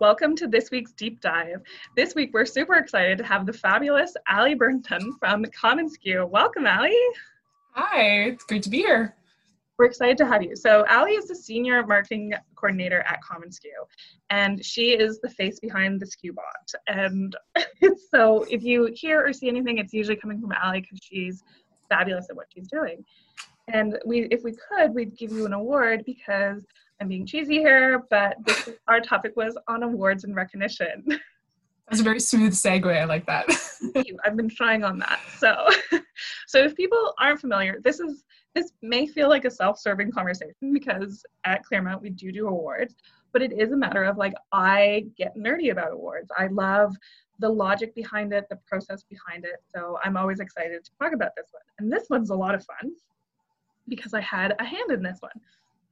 Welcome to this week's deep dive. This week, we're super excited to have the fabulous Ali Burnton from commonsku. Welcome, Ali. Hi, it's great to be here. We're excited to have you. So, Ali is the senior marketing coordinator at commonsku, and she is the face behind the SKU bot. And so, if you hear or see anything, it's usually coming from Ali because she's fabulous at what she's doing. And we, if we could, we'd give you an award because I'm being cheesy here, but this, our topic was on awards and recognition. That's a very smooth segue. I like that. I've been trying on that. So, so if people aren't familiar, this is this may feel like a self-serving conversation because at Claremont we do do awards, but it is a matter of like I get nerdy about awards. I love the logic behind it, the process behind it. So I'm always excited to talk about this one. And this one's a lot of fun because I had a hand in this one.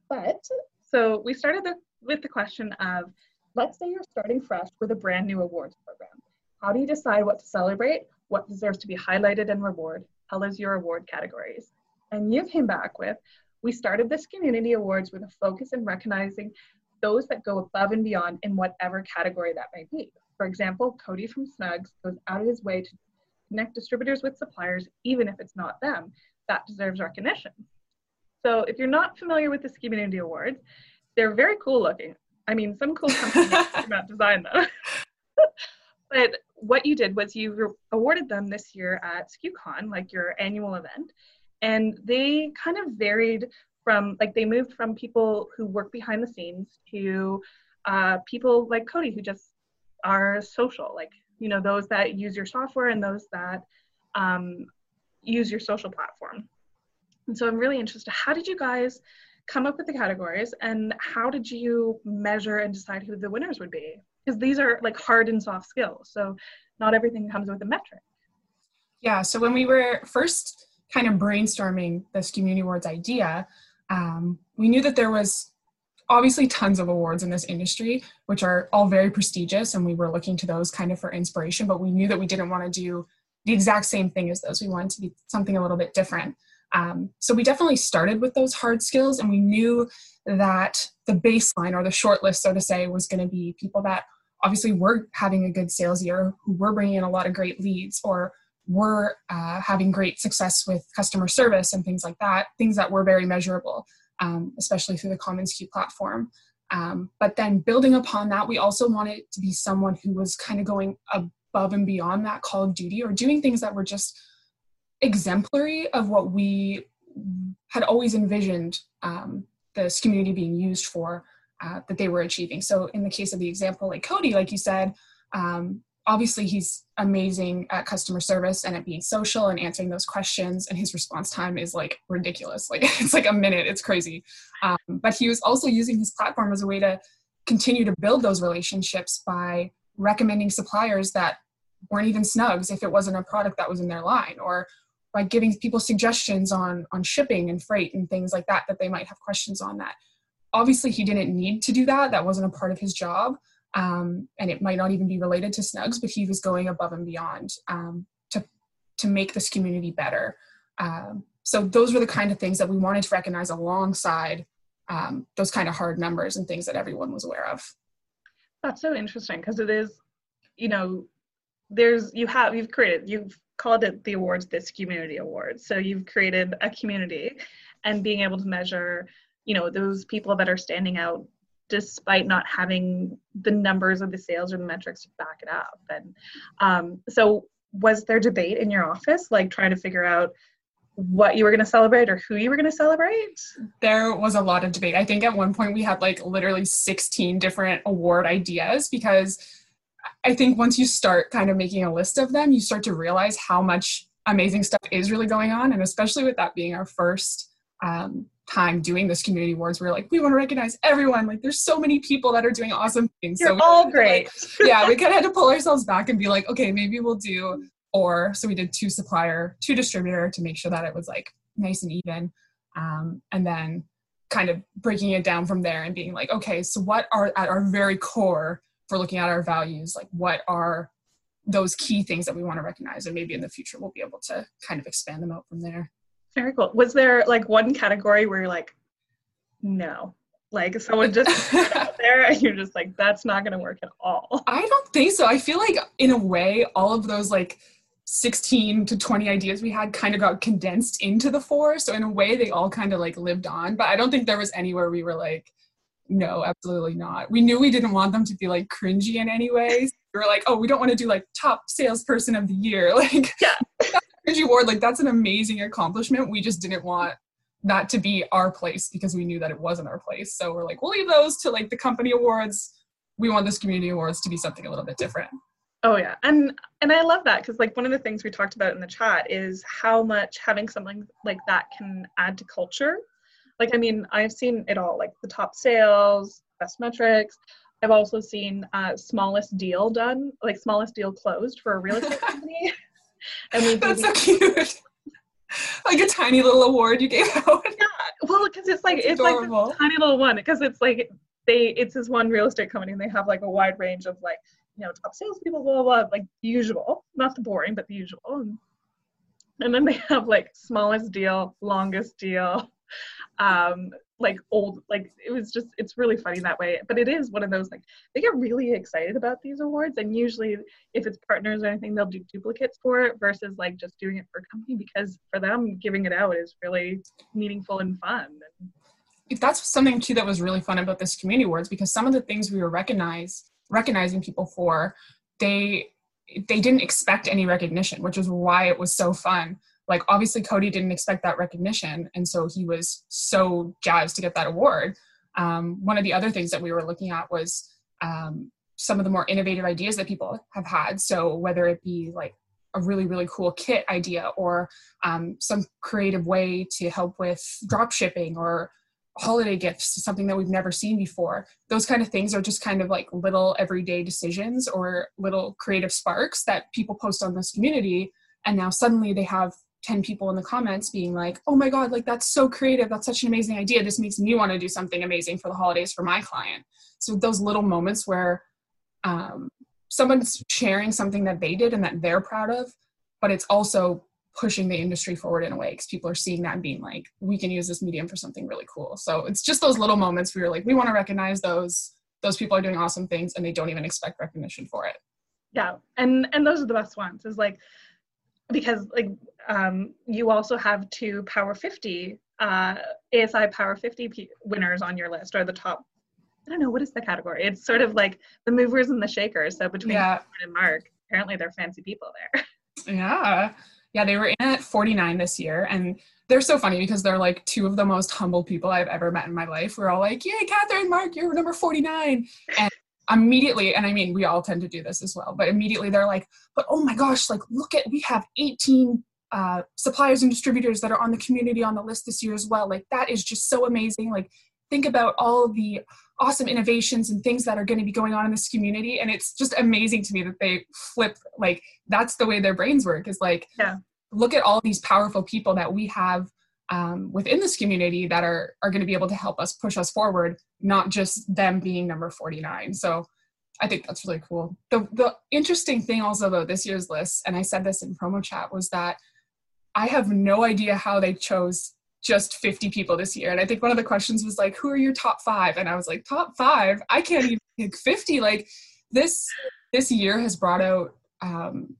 But so we started the, with the question of let's say you're starting fresh with a brand new awards program. How do you decide what to celebrate, what deserves to be highlighted and reward? Colors your award categories. And you came back with we started this community awards with a focus in recognizing those that go above and beyond in whatever category that may be. For example, Cody from Snugz goes out of his way to connect distributors with suppliers, even if it's not them. That deserves recognition. So if you're not familiar with the Community Awards, they're very cool looking. I mean, some cool companies about design them. but what you did was you awarded them this year at SKUCon, like your annual event, and they kind of varied from like they moved from people who work behind the scenes to uh, people like Cody who just are social, like you know those that use your software and those that um, use your social platform. And so I'm really interested. How did you guys come up with the categories and how did you measure and decide who the winners would be? Because these are like hard and soft skills. So not everything comes with a metric. Yeah. So when we were first kind of brainstorming this community awards idea, um, we knew that there was obviously tons of awards in this industry, which are all very prestigious, and we were looking to those kind of for inspiration. But we knew that we didn't want to do the exact same thing as those. We wanted to be something a little bit different. Um, so we definitely started with those hard skills, and we knew that the baseline or the short list, so to say, was going to be people that obviously were having a good sales year, who were bringing in a lot of great leads, or were uh, having great success with customer service and things like that, things that were very measurable, um, especially through the commonsku platform. Um, but then building upon that, we also wanted to be someone who was kind of going above and beyond that call of duty or doing things that were just exemplary of what we had always envisioned um, this community being used for uh, that they were achieving. So in the case of the example, like Cody, like you said, um, obviously he's amazing at customer service and at being social and answering those questions and his response time is like ridiculous. Like it's like a minute. It's crazy. Um, but he was also using his platform as a way to continue to build those relationships by recommending suppliers that weren't even Snugz if it wasn't a product that was in their line or by giving people suggestions on on shipping and freight and things like that that they might have questions on that. Obviously he didn't need to do that. That wasn't a part of his job um, and it might not even be related to Snugz but he was going above and beyond um, to to make this community better. Um, so those were the kind of things that we wanted to recognize alongside um, those kind of hard numbers and things that everyone was aware of. That's so interesting because it is you know there's you have you've created you've called it the awards this community awards so you've created a community and being able to measure you know those people that are standing out despite not having the numbers of the sales or the metrics to back it up and um, so was there debate in your office like trying to figure out what you were going to celebrate or who you were going to celebrate? There was a lot of debate. I think at one point we had like literally 16 different award ideas because I think once you start kind of making a list of them, you start to realize how much amazing stuff is really going on. And especially with that being our first um, time doing this community awards, we're like, we want to recognize everyone. Like, there's so many people that are doing awesome things. You're so all great. Like, yeah, we kind of had to pull ourselves back and be like, okay, maybe we'll do or so we did two supplier, two distributor to make sure that it was like nice and even. Um, and then kind of breaking it down from there and being like, okay, so what are at our very core for looking at our values like what are those key things that we want to recognize and maybe in the future we'll be able to kind of expand them out from there very cool was there like one category where you're like no like someone just there and you're just like, that's not going to work at all. I don't think so. I feel like, in a way, all of those like 16 to 20 ideas we had kind of got condensed into the four. So, in a way, they all kind of like lived on. But I don't think there was anywhere we were like, no, absolutely not. We knew we didn't want them to be like cringy in any way. we were like, oh, we don't want to do like top salesperson of the year. Like, yeah. cringy award, like that's an amazing accomplishment. We just didn't want that to be our place because we knew that it wasn't our place. So we're like, we'll leave those to like the company awards. We want this community awards to be something a little bit different. Oh yeah, and and I love that because like one of the things we talked about in the chat is how much having something like that can add to culture. Like I mean, I've seen it all, like the top sales, best metrics. I've also seen uh, smallest deal done, like smallest deal closed for a real estate company. and we that's so cute. like a tiny little award you gave out. Yeah, well, because it's like it's adorable. like a tiny little one because it's like they it's this one real estate company and they have like a wide range of like you know top salespeople, blah blah blah, like the usual, not the boring, but the usual. And, and then they have like smallest deal, longest deal, um, like old like it was just it's really funny that way. But it is one of those like they get really excited about these awards and usually if it's partners or anything they'll do duplicates for it versus like just doing it for a company because for them giving it out is really meaningful and fun. If that's something too that was really fun about this community awards because some of the things we were recognize recognizing people for they they didn't expect any recognition which is why it was so fun like obviously cody didn't expect that recognition and so he was so jazzed to get that award. Um, one of the other things that we were looking at was um, some of the more innovative ideas that people have had. So whether it be like a really really cool kit idea or um, some creative way to help with drop shipping or holiday gifts something that we've never seen before. Those kind of things are just kind of like little everyday decisions or little creative sparks that people post on this community and now suddenly they have 10 people in the comments being like, oh my God, like that's so creative. That's such an amazing idea. This makes me want to do something amazing for the holidays for my client. So those little moments where um, someone's sharing something that they did and that they're proud of, but it's also pushing the industry forward in a way because people are seeing that and being like, we can use this medium for something really cool. So it's just those little moments where you're like, we want to recognize those. Those people are doing awesome things and they don't even expect recognition for it. Yeah. And and those are the best ones. Is like because like um, you also have two Power 50 uh, ASI Power 50 P- winners on your list, or the top. I don't know what is the category. It's sort of like the movers and the shakers. So between yeah. and Mark, apparently they're fancy people there. Yeah, yeah, they were in at 49 this year, and they're so funny because they're like two of the most humble people I've ever met in my life. We're all like, "Yay, Catherine, Mark, you're number 49," and immediately and i mean we all tend to do this as well but immediately they're like but oh my gosh like look at we have 18 uh, suppliers and distributors that are on the community on the list this year as well like that is just so amazing like think about all the awesome innovations and things that are going to be going on in this community and it's just amazing to me that they flip like that's the way their brains work is like yeah look at all these powerful people that we have um, within this community that are are going to be able to help us push us forward, not just them being number 49. So I think that's really cool. The the interesting thing also about this year's list, and I said this in promo chat, was that I have no idea how they chose just 50 people this year. And I think one of the questions was like, who are your top five? And I was like, top five? I can't even pick 50. Like this this year has brought out um,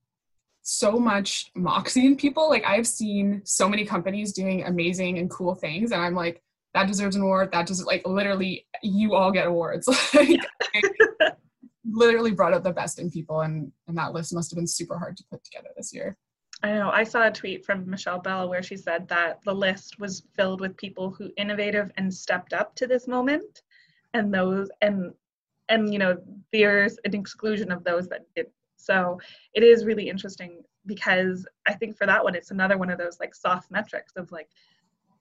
so much moxie in people. Like I've seen so many companies doing amazing and cool things, and I'm like, that deserves an award. That does like literally, you all get awards. like, literally brought out the best in people, and and that list must have been super hard to put together this year. I know. I saw a tweet from Michelle Bell where she said that the list was filled with people who innovative and stepped up to this moment, and those and and you know there's an exclusion of those that did so it is really interesting because I think for that one, it's another one of those like soft metrics of like,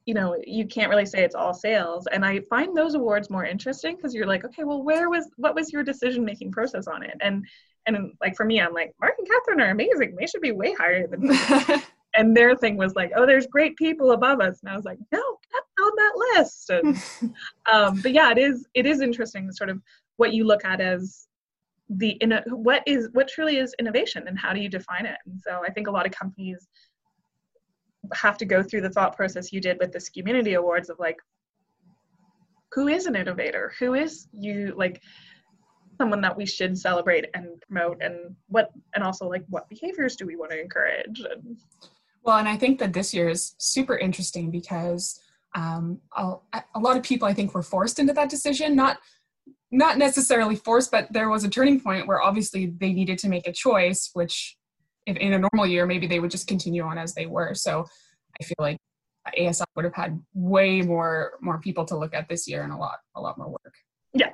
you know, you can't really say it's all sales. And I find those awards more interesting because you're like, okay, well, where was, what was your decision making process on it? And, and like for me, I'm like, Mark and Catherine are amazing. They should be way higher than me. and their thing was like, oh, there's great people above us. And I was like, no, that's on that list. And, um, but yeah, it is, it is interesting sort of what you look at as the in what is what truly is innovation and how do you define it and so i think a lot of companies have to go through the thought process you did with this community awards of like who is an innovator who is you like someone that we should celebrate and promote and what and also like what behaviors do we want to encourage and well and i think that this year is super interesting because um, a, a lot of people i think were forced into that decision not not necessarily forced but there was a turning point where obviously they needed to make a choice which if in a normal year maybe they would just continue on as they were. So i feel like ASI would have had way more more people to look at this year and a lot a lot more work yeah.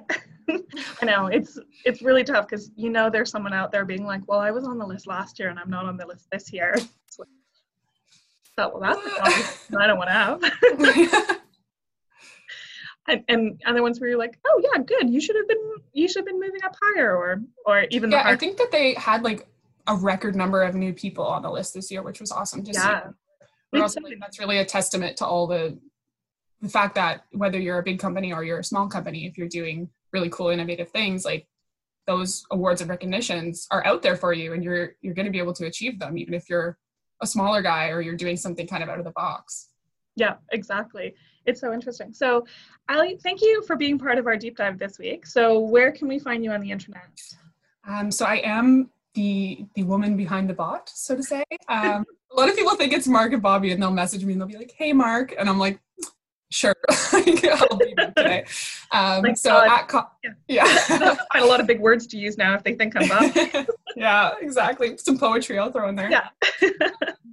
I know it's it's really tough because you know there's someone out there being like well i was on the list last year and i'm not on the list this year. So, well that's i don't want to have. And, and other ones where you're like oh yeah good you should have been you should have been moving up higher or or even yeah i think that they had like a record number of new people on the list this year which was awesome to yeah. see also, like, that's really a testament to all the the fact that whether you're a big company or you're a small company if you're doing really cool innovative things like those awards and recognitions are out there for you and you're you're going to be able to achieve them even if you're a smaller guy or you're doing something kind of out of the box. Yeah exactly. It's so interesting. So ali thank you for being part of our deep dive this week. So where can we find you on the internet? Um, so i am the the woman behind the bot so to say. Um, a lot of people think it's mark and bobby and they'll message me and they'll be like hey mark and i'm like sure. I'll be today um, like, so uh, at co- yeah, yeah. quite a lot of big words to use now if they think i'm up. Yeah exactly. Some poetry i'll throw in there. Yeah.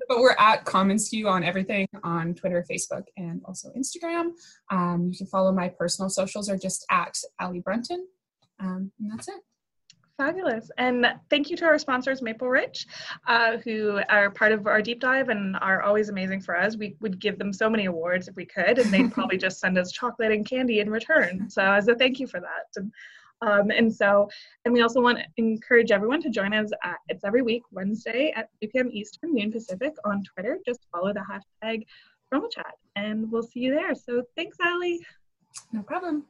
But we're at commonsku on everything on twitter facebook and also instagram. Um, you can follow my personal socials or just at ali brunton. Um, and that's it Fabulous. And thank you to our sponsors, Maple Ridge, uh, who are part of our deep dive and are always amazing for us. We would give them so many awards if we could, and they'd probably just send us chocolate and candy in return. So, as a thank you for that. And, um, and so, and we also want to encourage everyone to join us. At, it's every week, Wednesday at 3 p.m. Eastern, noon Pacific on Twitter. Just follow the hashtag promo chat, and we'll see you there. So, thanks, Ali. No problem.